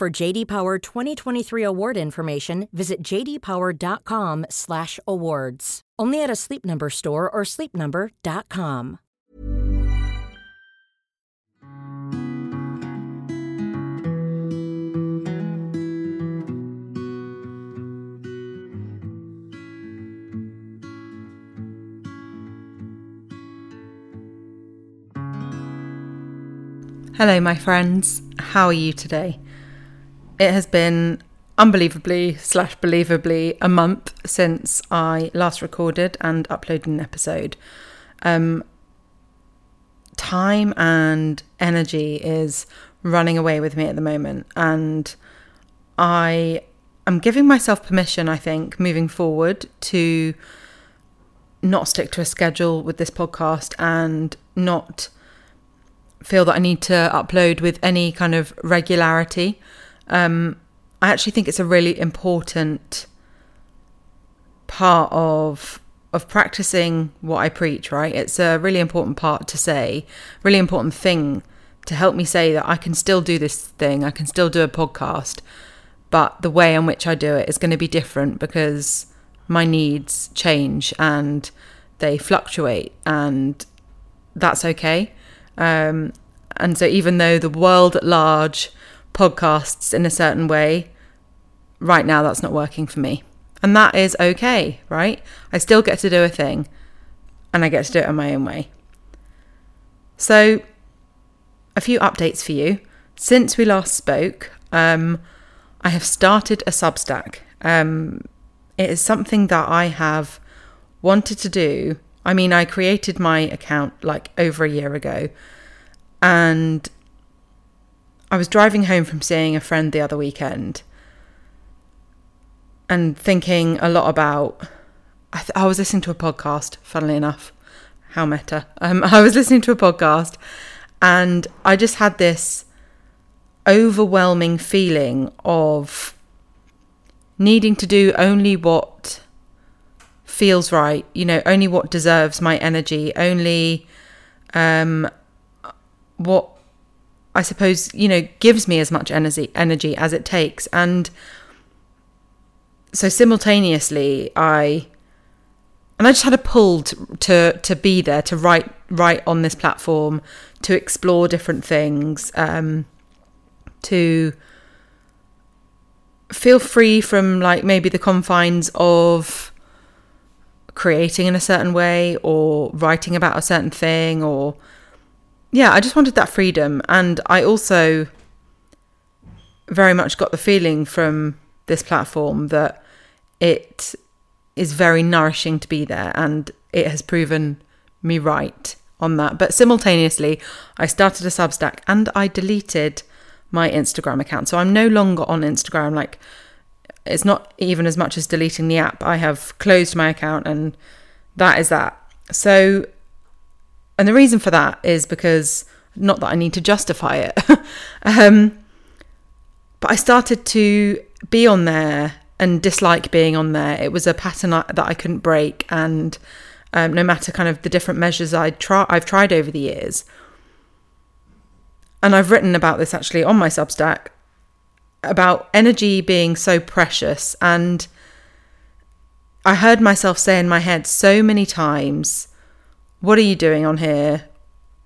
For JD Power 2023 award information, visit jdpower.com/awards. Only at a Sleep Number store or sleepnumber.com. Hello, my friends. How are you today? It has been unbelievably slash believably a month since I last recorded and uploaded an episode. Um, time and energy is running away with me at the moment, and I am giving myself permission. I think moving forward to not stick to a schedule with this podcast and not feel that I need to upload with any kind of regularity. Um, I actually think it's a really important part of of practicing what I preach, right? It's a really important part to say, really important thing to help me say that I can still do this thing, I can still do a podcast, but the way in which I do it is going to be different because my needs change and they fluctuate and that's okay. Um, and so, even though the world at large podcasts in a certain way, right now that's not working for me. And that is okay, right? I still get to do a thing and I get to do it in my own way. So, a few updates for you. Since we last spoke, um, I have started a Substack. Um, it is something that I have wanted to do I mean, I created my account like over a year ago, and I was driving home from seeing a friend the other weekend and thinking a lot about. I, th- I was listening to a podcast, funnily enough. How meta. Um, I was listening to a podcast and I just had this overwhelming feeling of needing to do only what feels right, you know, only what deserves my energy, only um, what I suppose, you know, gives me as much energy energy as it takes. And so simultaneously I and I just had a pull to, to to be there, to write write on this platform, to explore different things, um, to feel free from like maybe the confines of creating in a certain way or writing about a certain thing or yeah, I just wanted that freedom and I also very much got the feeling from this platform that it is very nourishing to be there and it has proven me right on that. But simultaneously, I started a Substack and I deleted my Instagram account. So I'm no longer on Instagram. Like, it's not even as much as deleting the app. I have closed my account and that is that. So, and the reason for that is because not that I need to justify it, um, but I started to be on there and dislike being on there. It was a pattern that I couldn't break, and um, no matter kind of the different measures I try, I've tried over the years, and I've written about this actually on my Substack about energy being so precious. And I heard myself say in my head so many times, What are you doing on here?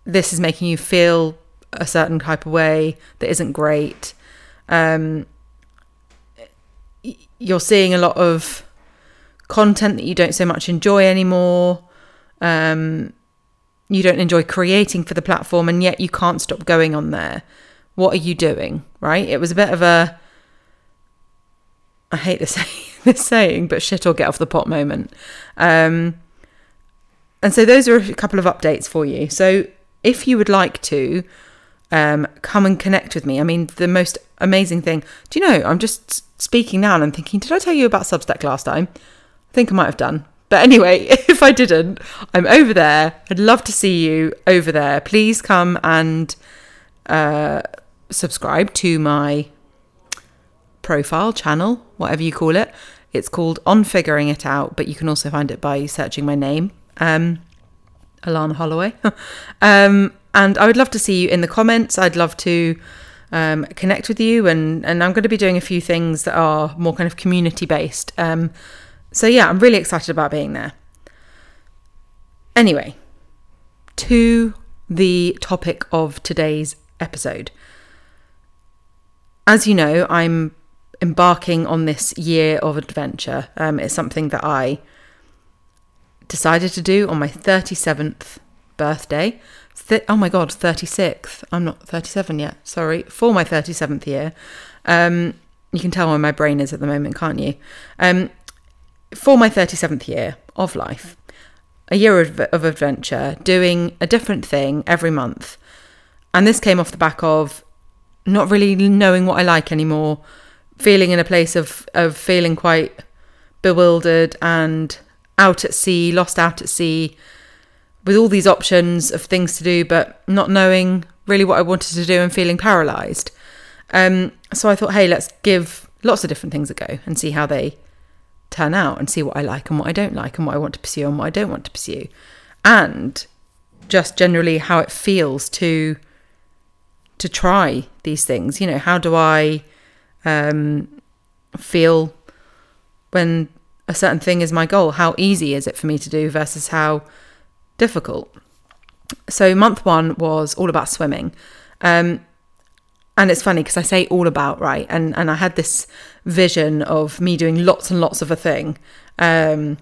This is making you feel a certain type of way that isn't great. Um, you're seeing a lot of content that you don't so much enjoy anymore. Um, you don't enjoy creating for the platform and yet you can't stop going on there. What are you doing? Right? It was a bit of a I hate this, say this saying, but shit or get off the pot moment. Um, and so those are a couple of updates for you. So if you would like to um, come and connect with me, I mean, the most amazing thing. Do you know? I'm just speaking now and I'm thinking, did I tell you about Substack last time? I think I might have done. But anyway, if I didn't, I'm over there. I'd love to see you over there. Please come and uh, subscribe to my profile, channel, whatever you call it. It's called On Figuring It Out, but you can also find it by searching my name, um, Alana Holloway. um, and I would love to see you in the comments. I'd love to um, connect with you, and, and I'm going to be doing a few things that are more kind of community based. Um, so, yeah, I'm really excited about being there. Anyway, to the topic of today's episode. As you know, I'm embarking on this year of adventure. Um, it's something that I decided to do on my 37th birthday. Th- oh my God, 36th. I'm not 37 yet. Sorry. For my 37th year. Um, you can tell where my brain is at the moment, can't you? Um, for my 37th year of life, a year of, of adventure, doing a different thing every month. And this came off the back of not really knowing what I like anymore, feeling in a place of, of feeling quite bewildered and out at sea, lost out at sea, with all these options of things to do, but not knowing really what I wanted to do and feeling paralyzed. Um, so I thought, hey, let's give lots of different things a go and see how they turn out and see what I like and what I don't like and what I want to pursue and what I don't want to pursue. And just generally how it feels to to try these things. You know, how do I um, feel when a certain thing is my goal? How easy is it for me to do versus how difficult? So month one was all about swimming. Um, and it's funny because I say all about right, and and I had this vision of me doing lots and lots of a thing um,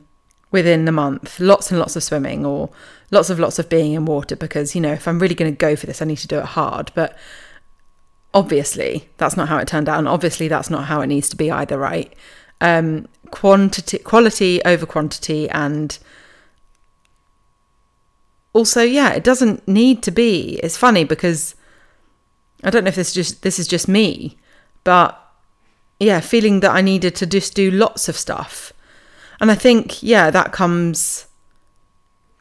within the month, lots and lots of swimming, or lots of lots of being in water. Because you know, if I'm really going to go for this, I need to do it hard. But obviously, that's not how it turned out, and obviously, that's not how it needs to be either. Right? Um, quantity, quality over quantity, and also, yeah, it doesn't need to be. It's funny because I don't know if this is just this is just me, but yeah, feeling that I needed to just do lots of stuff. And I think, yeah, that comes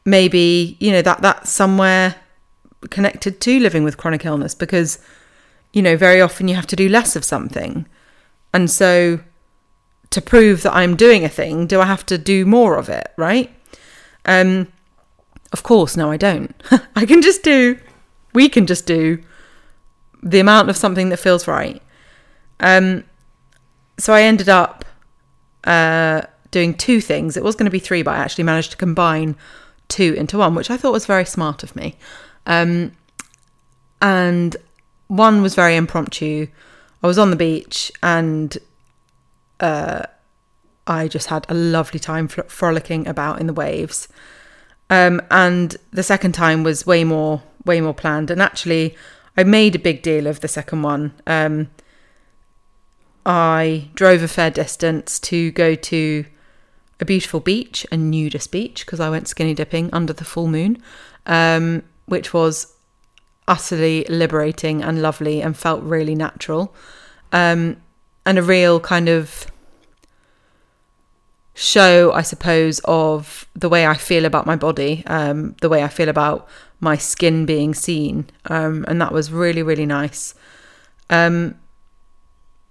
maybe, you know, that that's somewhere connected to living with chronic illness because, you know, very often you have to do less of something. And so to prove that I'm doing a thing, do I have to do more of it, right? Um of course, no, I don't. I can just do we can just do the amount of something that feels right. Um, so I ended up uh, doing two things. It was going to be three, but I actually managed to combine two into one, which I thought was very smart of me. Um, and one was very impromptu. I was on the beach and uh, I just had a lovely time fr- frolicking about in the waves. Um, and the second time was way more, way more planned. And actually, I made a big deal of the second one. Um, I drove a fair distance to go to a beautiful beach, a nudist beach, because I went skinny dipping under the full moon, um, which was utterly liberating and lovely and felt really natural. Um, and a real kind of show, I suppose, of the way I feel about my body, um, the way I feel about my skin being seen. Um, and that was really, really nice. Um,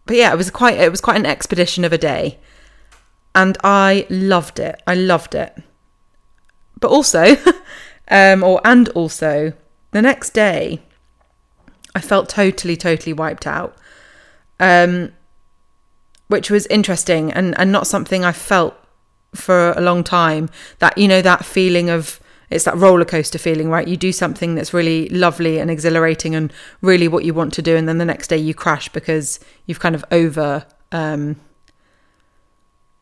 but yeah, it was quite it was quite an expedition of a day. And I loved it. I loved it. But also, um, or and also, the next day, I felt totally, totally wiped out. Um, which was interesting and, and not something I felt for a long time. That, you know, that feeling of it's that roller coaster feeling, right? You do something that's really lovely and exhilarating and really what you want to do, and then the next day you crash because you've kind of over um,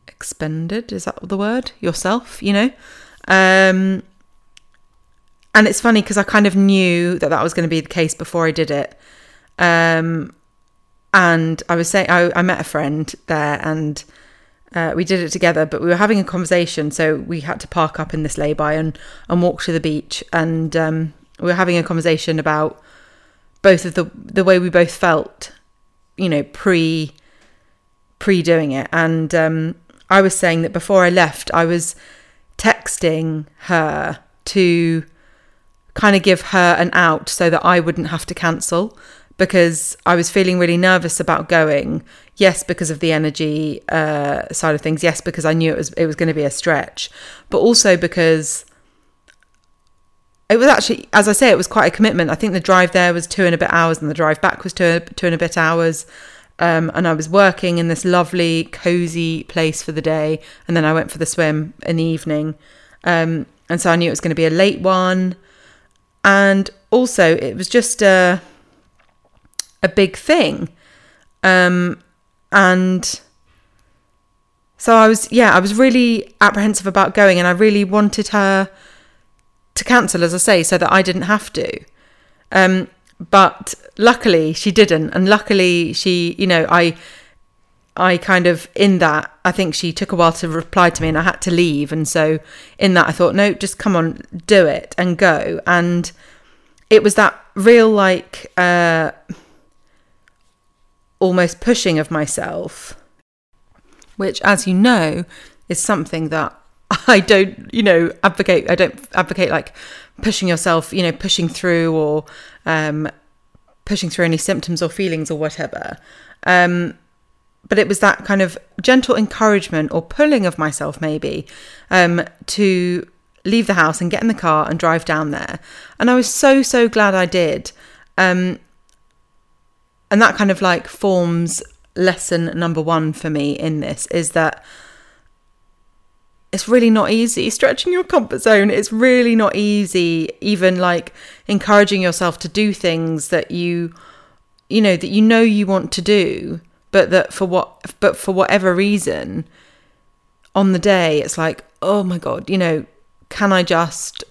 expended. Is that the word? Yourself, you know? Um, and it's funny because I kind of knew that that was going to be the case before I did it. Um, and I was saying, I, I met a friend there and uh, we did it together, but we were having a conversation. So we had to park up in this lay-by and, and walk to the beach. And um, we were having a conversation about both of the, the way we both felt, you know, pre, pre doing it. And um, I was saying that before I left, I was texting her to kind of give her an out so that I wouldn't have to cancel because I was feeling really nervous about going. Yes, because of the energy uh, side of things. Yes, because I knew it was it was going to be a stretch, but also because it was actually, as I say, it was quite a commitment. I think the drive there was two and a bit hours, and the drive back was two two and a bit hours. Um, and I was working in this lovely, cozy place for the day, and then I went for the swim in the evening. Um, and so I knew it was going to be a late one, and also it was just a a big thing. Um, and so I was, yeah, I was really apprehensive about going, and I really wanted her to cancel, as I say, so that I didn't have to. Um, but luckily, she didn't, and luckily, she, you know, I, I kind of in that I think she took a while to reply to me, and I had to leave, and so in that I thought, no, just come on, do it and go, and it was that real like. Uh, almost pushing of myself, which, as you know, is something that I don't, you know, advocate. I don't advocate like pushing yourself, you know, pushing through or um, pushing through any symptoms or feelings or whatever. Um, but it was that kind of gentle encouragement or pulling of myself, maybe, um, to leave the house and get in the car and drive down there. And I was so, so glad I did. Um, and that kind of like forms lesson number one for me in this is that it's really not easy stretching your comfort zone. It's really not easy even like encouraging yourself to do things that you you know that you know you want to do but that for what but for whatever reason on the day it's like oh my god you know can i just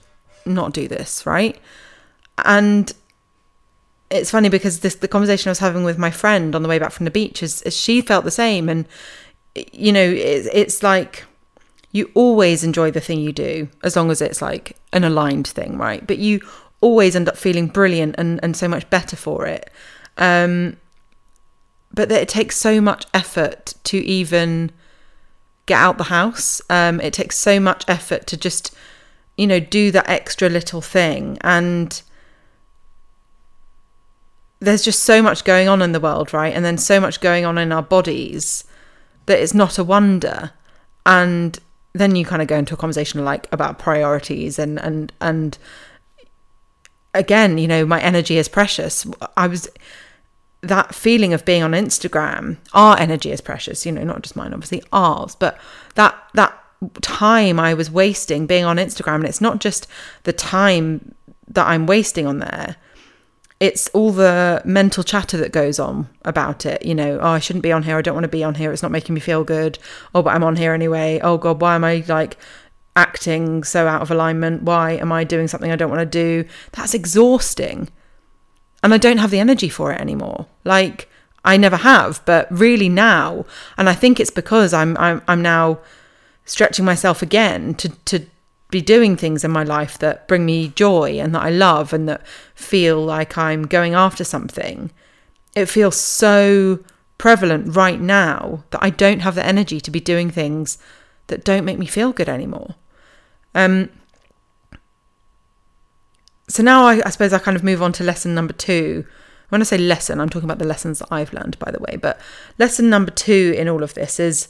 not do this? Right? And it's funny because this the conversation I was having with my friend on the way back from the beach is, is she felt the same, and you know it, it's like you always enjoy the thing you do as long as it's like an aligned thing, right? But you always end up feeling brilliant and and so much better for it. Um, but that it takes so much effort to even get out the house. Um, it takes so much effort to just you know do that extra little thing and there's just so much going on in the world, right? And then so much going on in our bodies that it's not a wonder. And then you kind of go into a conversation like about priorities and and and again, you know, my energy is precious. I was that feeling of being on Instagram, our energy is precious, you know, not just mine, obviously ours, but that that time I was wasting being on Instagram. And it's not just the time that I'm wasting on there. It's all the mental chatter that goes on about it. You know, oh, I shouldn't be on here. I don't want to be on here. It's not making me feel good. Oh, but I'm on here anyway. Oh, God, why am I like acting so out of alignment? Why am I doing something I don't want to do? That's exhausting. And I don't have the energy for it anymore. Like, I never have, but really now, and I think it's because I'm I'm, I'm now stretching myself again to to be doing things in my life that bring me joy and that I love and that feel like I'm going after something. It feels so prevalent right now that I don't have the energy to be doing things that don't make me feel good anymore. Um, so now I, I suppose I kind of move on to lesson number two. When I say lesson, I'm talking about the lessons that I've learned, by the way. But lesson number two in all of this is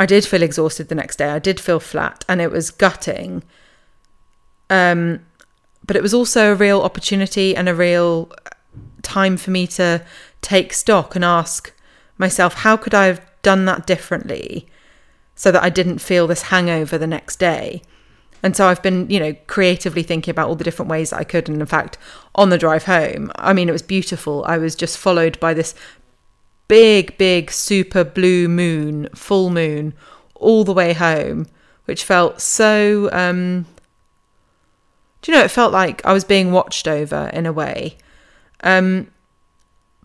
I did feel exhausted the next day. I did feel flat and it was gutting. Um, but it was also a real opportunity and a real time for me to take stock and ask myself, how could I have done that differently so that I didn't feel this hangover the next day? And so I've been, you know, creatively thinking about all the different ways I could. And in fact, on the drive home, I mean, it was beautiful. I was just followed by this big, big, super blue moon, full moon, all the way home, which felt so. Um, do you know? It felt like I was being watched over in a way. Um,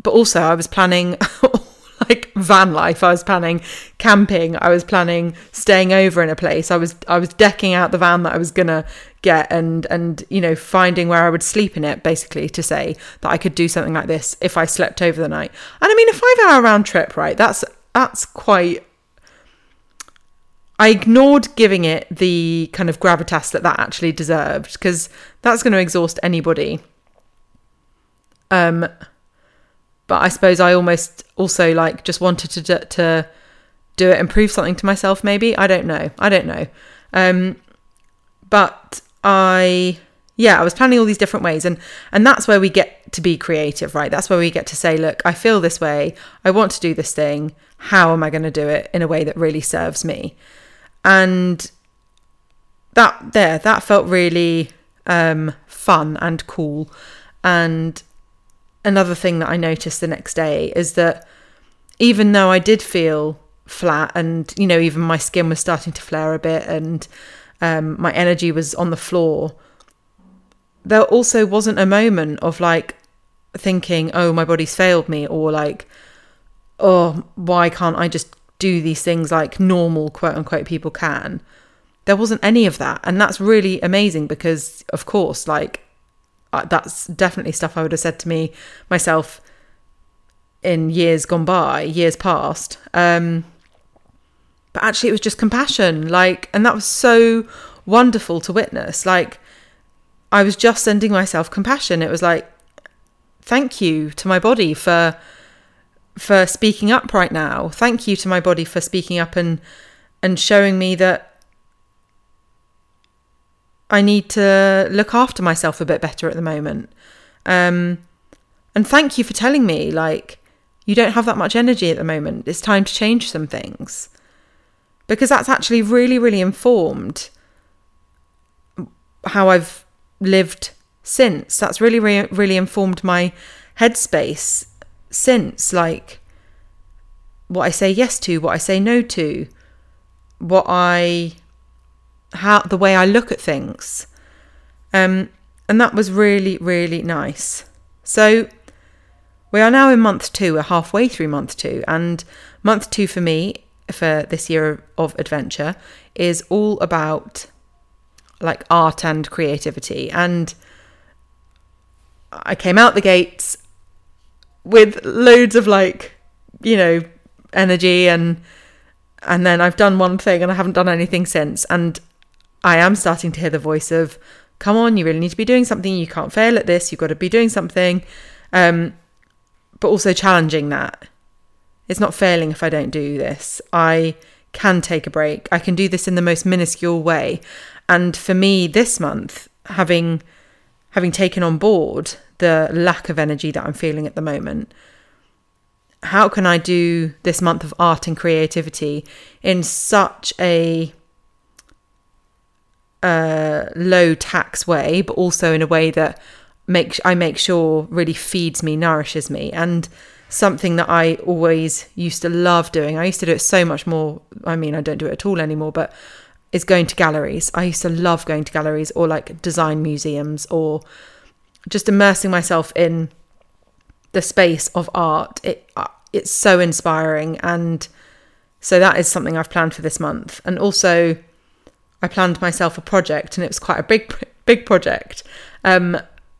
but also, I was planning like van life. I was planning camping. I was planning staying over in a place. I was I was decking out the van that I was gonna get and and you know finding where I would sleep in it basically to say that I could do something like this if I slept over the night. And I mean a 5 hour round trip, right? That's that's quite I ignored giving it the kind of gravitas that that actually deserved because that's going to exhaust anybody. Um but I suppose I almost also like just wanted to do, to do it and prove something to myself. Maybe I don't know. I don't know. Um, but I yeah, I was planning all these different ways, and and that's where we get to be creative, right? That's where we get to say, look, I feel this way. I want to do this thing. How am I going to do it in a way that really serves me? And that there, that felt really um, fun and cool, and another thing that I noticed the next day is that even though I did feel flat and, you know, even my skin was starting to flare a bit and um, my energy was on the floor, there also wasn't a moment of like thinking, oh, my body's failed me or like, oh, why can't I just do these things like normal quote unquote people can? There wasn't any of that. And that's really amazing because, of course, like that's definitely stuff I would have said to me myself in years gone by, years past. Um, but actually, it was just compassion, like, and that was so wonderful to witness. Like, I was just sending myself compassion. It was like, thank you to my body for for speaking up right now. Thank you to my body for speaking up and and showing me that I need to look after myself a bit better at the moment. Um, and thank you for telling me, like, you don't have that much energy at the moment. It's time to change some things. Because that's actually really, really informed how I've lived since. That's really, really, really informed my headspace since. Like, what I say yes to, what I say no to, what I how the way I look at things. Um, and that was really, really nice. So we are now in month two, we're halfway through month two, and month two for me for this year of adventure is all about like art and creativity. And I came out the gates with loads of like, you know, energy and and then I've done one thing and I haven't done anything since. And I am starting to hear the voice of, come on, you really need to be doing something. You can't fail at this. You've got to be doing something. Um, but also challenging that. It's not failing if I don't do this. I can take a break. I can do this in the most minuscule way. And for me, this month, having having taken on board the lack of energy that I'm feeling at the moment, how can I do this month of art and creativity in such a uh, low tax way, but also in a way that make I make sure really feeds me, nourishes me, and something that I always used to love doing. I used to do it so much more. I mean, I don't do it at all anymore, but is going to galleries. I used to love going to galleries or like design museums or just immersing myself in the space of art. It uh, it's so inspiring and so that is something I've planned for this month. And also I planned myself a project and it was quite a big big project. Um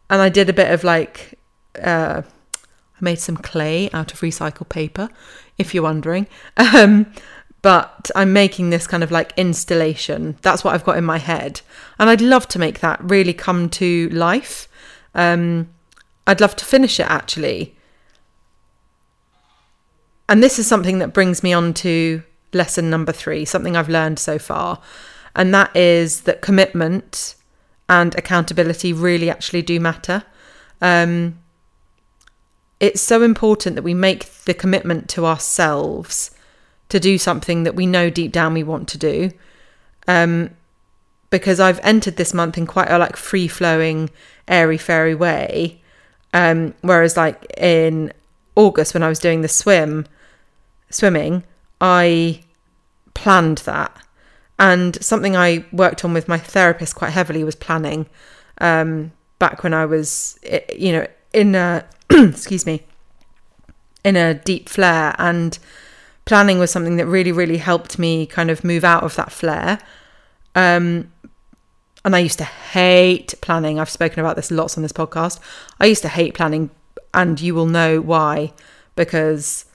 and I did a bit of like uh I made some clay out of recycled paper, if you're wondering. Um, but I'm making this kind of like installation. That's what I've got in my head. And I'd love to make that really come to life. Um, I'd love to finish it actually. And this is something that brings me on to lesson number three, something I've learned so far. And that is that commitment and accountability really actually do matter. Um, it's so important that we make the commitment to ourselves to do something that we know deep down we want to do. Um, because I've entered this month in quite a like free flowing, airy fairy way. Um, whereas like in August when I was doing the swim, swimming, I planned that. And something I worked on with my therapist quite heavily was planning. Um, back when I was, you know, in a excuse me, in a deep flare. And planning was something that really, really helped me kind of move out of that flare. Um, and I used to hate planning. I've spoken about this lots on this podcast. I used to hate planning, and you will know why because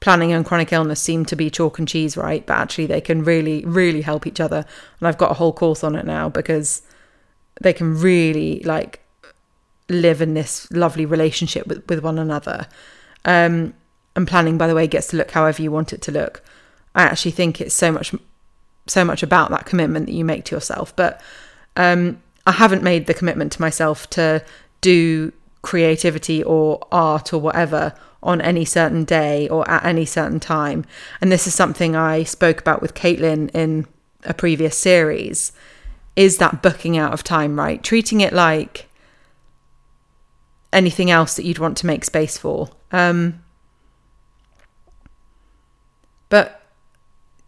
planning and chronic illness seem to be chalk and cheese, right? But actually, they can really, really help each other. And I've got a whole course on it now because they can really like live in this lovely relationship with, with one another. Um, and planning, by the way, gets to look however you want it to look. I actually think it's so much, so much about that commitment that you make to yourself. But um, I haven't made the commitment to myself to do creativity or art or whatever on any certain day or at any certain time. And this is something I spoke about with Caitlin in a previous series. Is that booking out of time, right? Treating it like anything else that you'd want to make space for. Um, but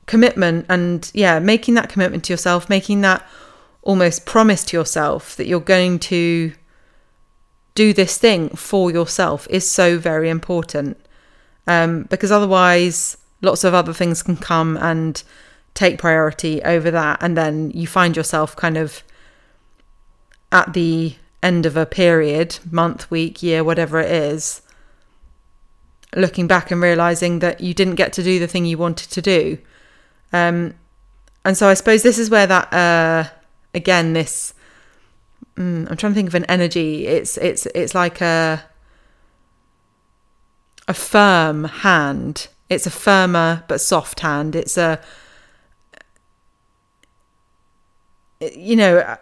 commitment and yeah, making that commitment to yourself, making that almost promise to yourself that you're going to do this thing for yourself is so very important. Um, because otherwise, lots of other things can come and take priority over that. And then you find yourself kind of at the end of a period, month, week, year, whatever it is, looking back and realizing that you didn't get to do the thing you wanted to do. Um, and so I suppose this is where that, uh, again, this, mm, I'm trying to think of an energy. It's, it's, it's like a, a firm hand. It's a firmer but soft hand. It's a, you know,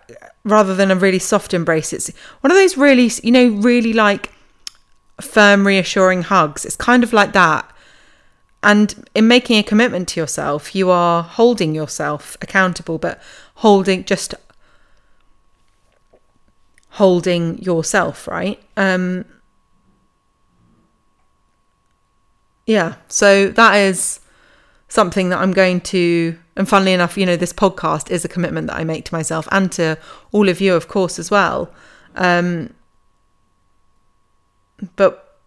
rather than a really soft embrace, it's one of those really, you know, really like firm, reassuring hugs. It's kind of like that. And in making a commitment to yourself, you are holding yourself accountable, but holding just holding yourself, right? Um, yeah, so that is something that I'm going to, and funnily enough, you know, this podcast is a commitment that I make to myself and to all of you, of course, as well. Um, but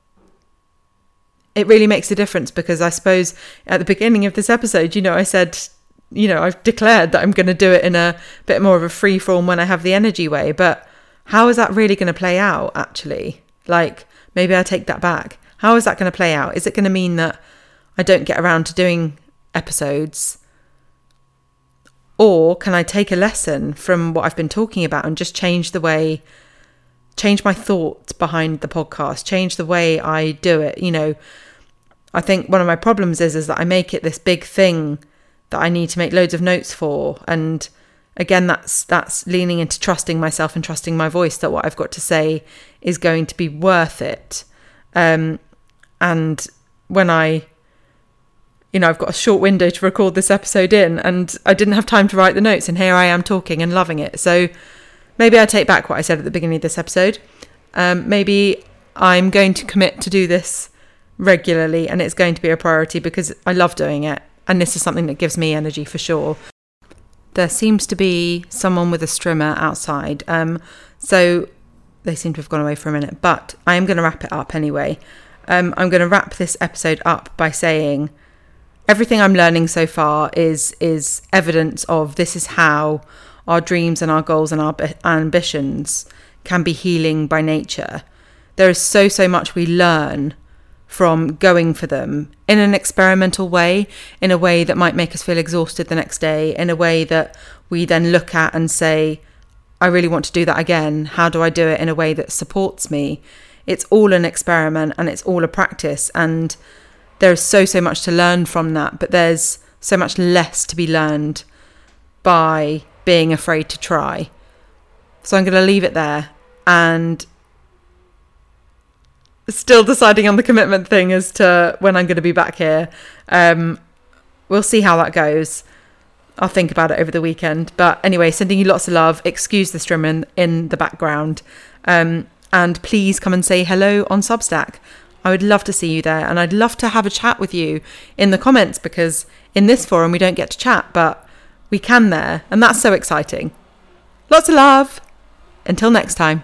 it really makes a difference because I suppose at the beginning of this episode, you know, I said, you know, I've declared that I'm going to do it in a bit more of a free form when I have the energy way. But how is that really going to play out, actually? Like, maybe I take that back. How is that going to play out? Is it going to mean that I don't get around to doing episodes? Or can I take a lesson from what I've been talking about and just change the way, change my thoughts behind the podcast, change the way I do it? You know, I think one of my problems is is that I make it this big thing that I need to make loads of notes for and again that's that's leaning into trusting myself and trusting my voice that what I've got to say is going to be worth it um, and when I, you know, I've got a short window to record this episode in and I didn't have time to write the notes and here I am talking and loving it. So maybe I take back what I said at the beginning of this episode. Um, maybe I'm going to commit to do this regularly and it's going to be a priority because I love doing it. And this is something that gives me energy for sure. There seems to be someone with a strimmer outside. Um, so they seem to have gone away for a minute, but I am going to wrap it up anyway. Um, I'm going to wrap this episode up by saying everything I'm learning so far is is evidence of this is how our dreams and our goals and our, our ambitions can be healing by nature. There is so so much we learn from going for them in an experimental way, in a way that might make us feel exhausted the next day, in a way that we then look at and say, I really want to do that again. How do I do it in a way that supports me? It's all an experiment and it's all a practice. And there's so, so much to learn from that, but there's so much less to be learned by being afraid to try. So I'm going to leave it there and still deciding on the commitment thing as to when I'm going to be back here. Um, we'll see how that goes. I'll think about it over the weekend. But anyway, sending you lots of love. Excuse the strumming in the background. Um, and please come and say hello on Substack. I would love to see you there. And I'd love to have a chat with you in the comments because in this forum we don't get to chat, but we can there. And that's so exciting. Lots of love. Until next time.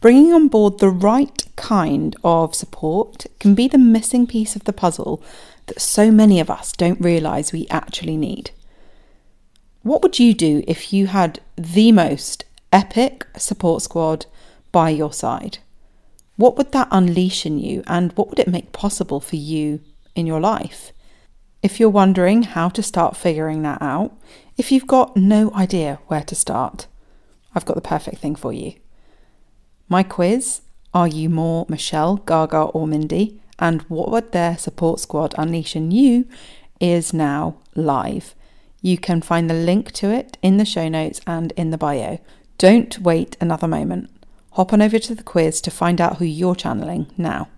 Bringing on board the right kind of support can be the missing piece of the puzzle that so many of us don't realise we actually need. What would you do if you had the most epic support squad by your side? What would that unleash in you and what would it make possible for you in your life? If you're wondering how to start figuring that out, if you've got no idea where to start, I've got the perfect thing for you. My quiz Are you more Michelle, Gaga, or Mindy? And what would their support squad unleash in you? is now live. You can find the link to it in the show notes and in the bio. Don't wait another moment. Hop on over to the quiz to find out who you're channeling now.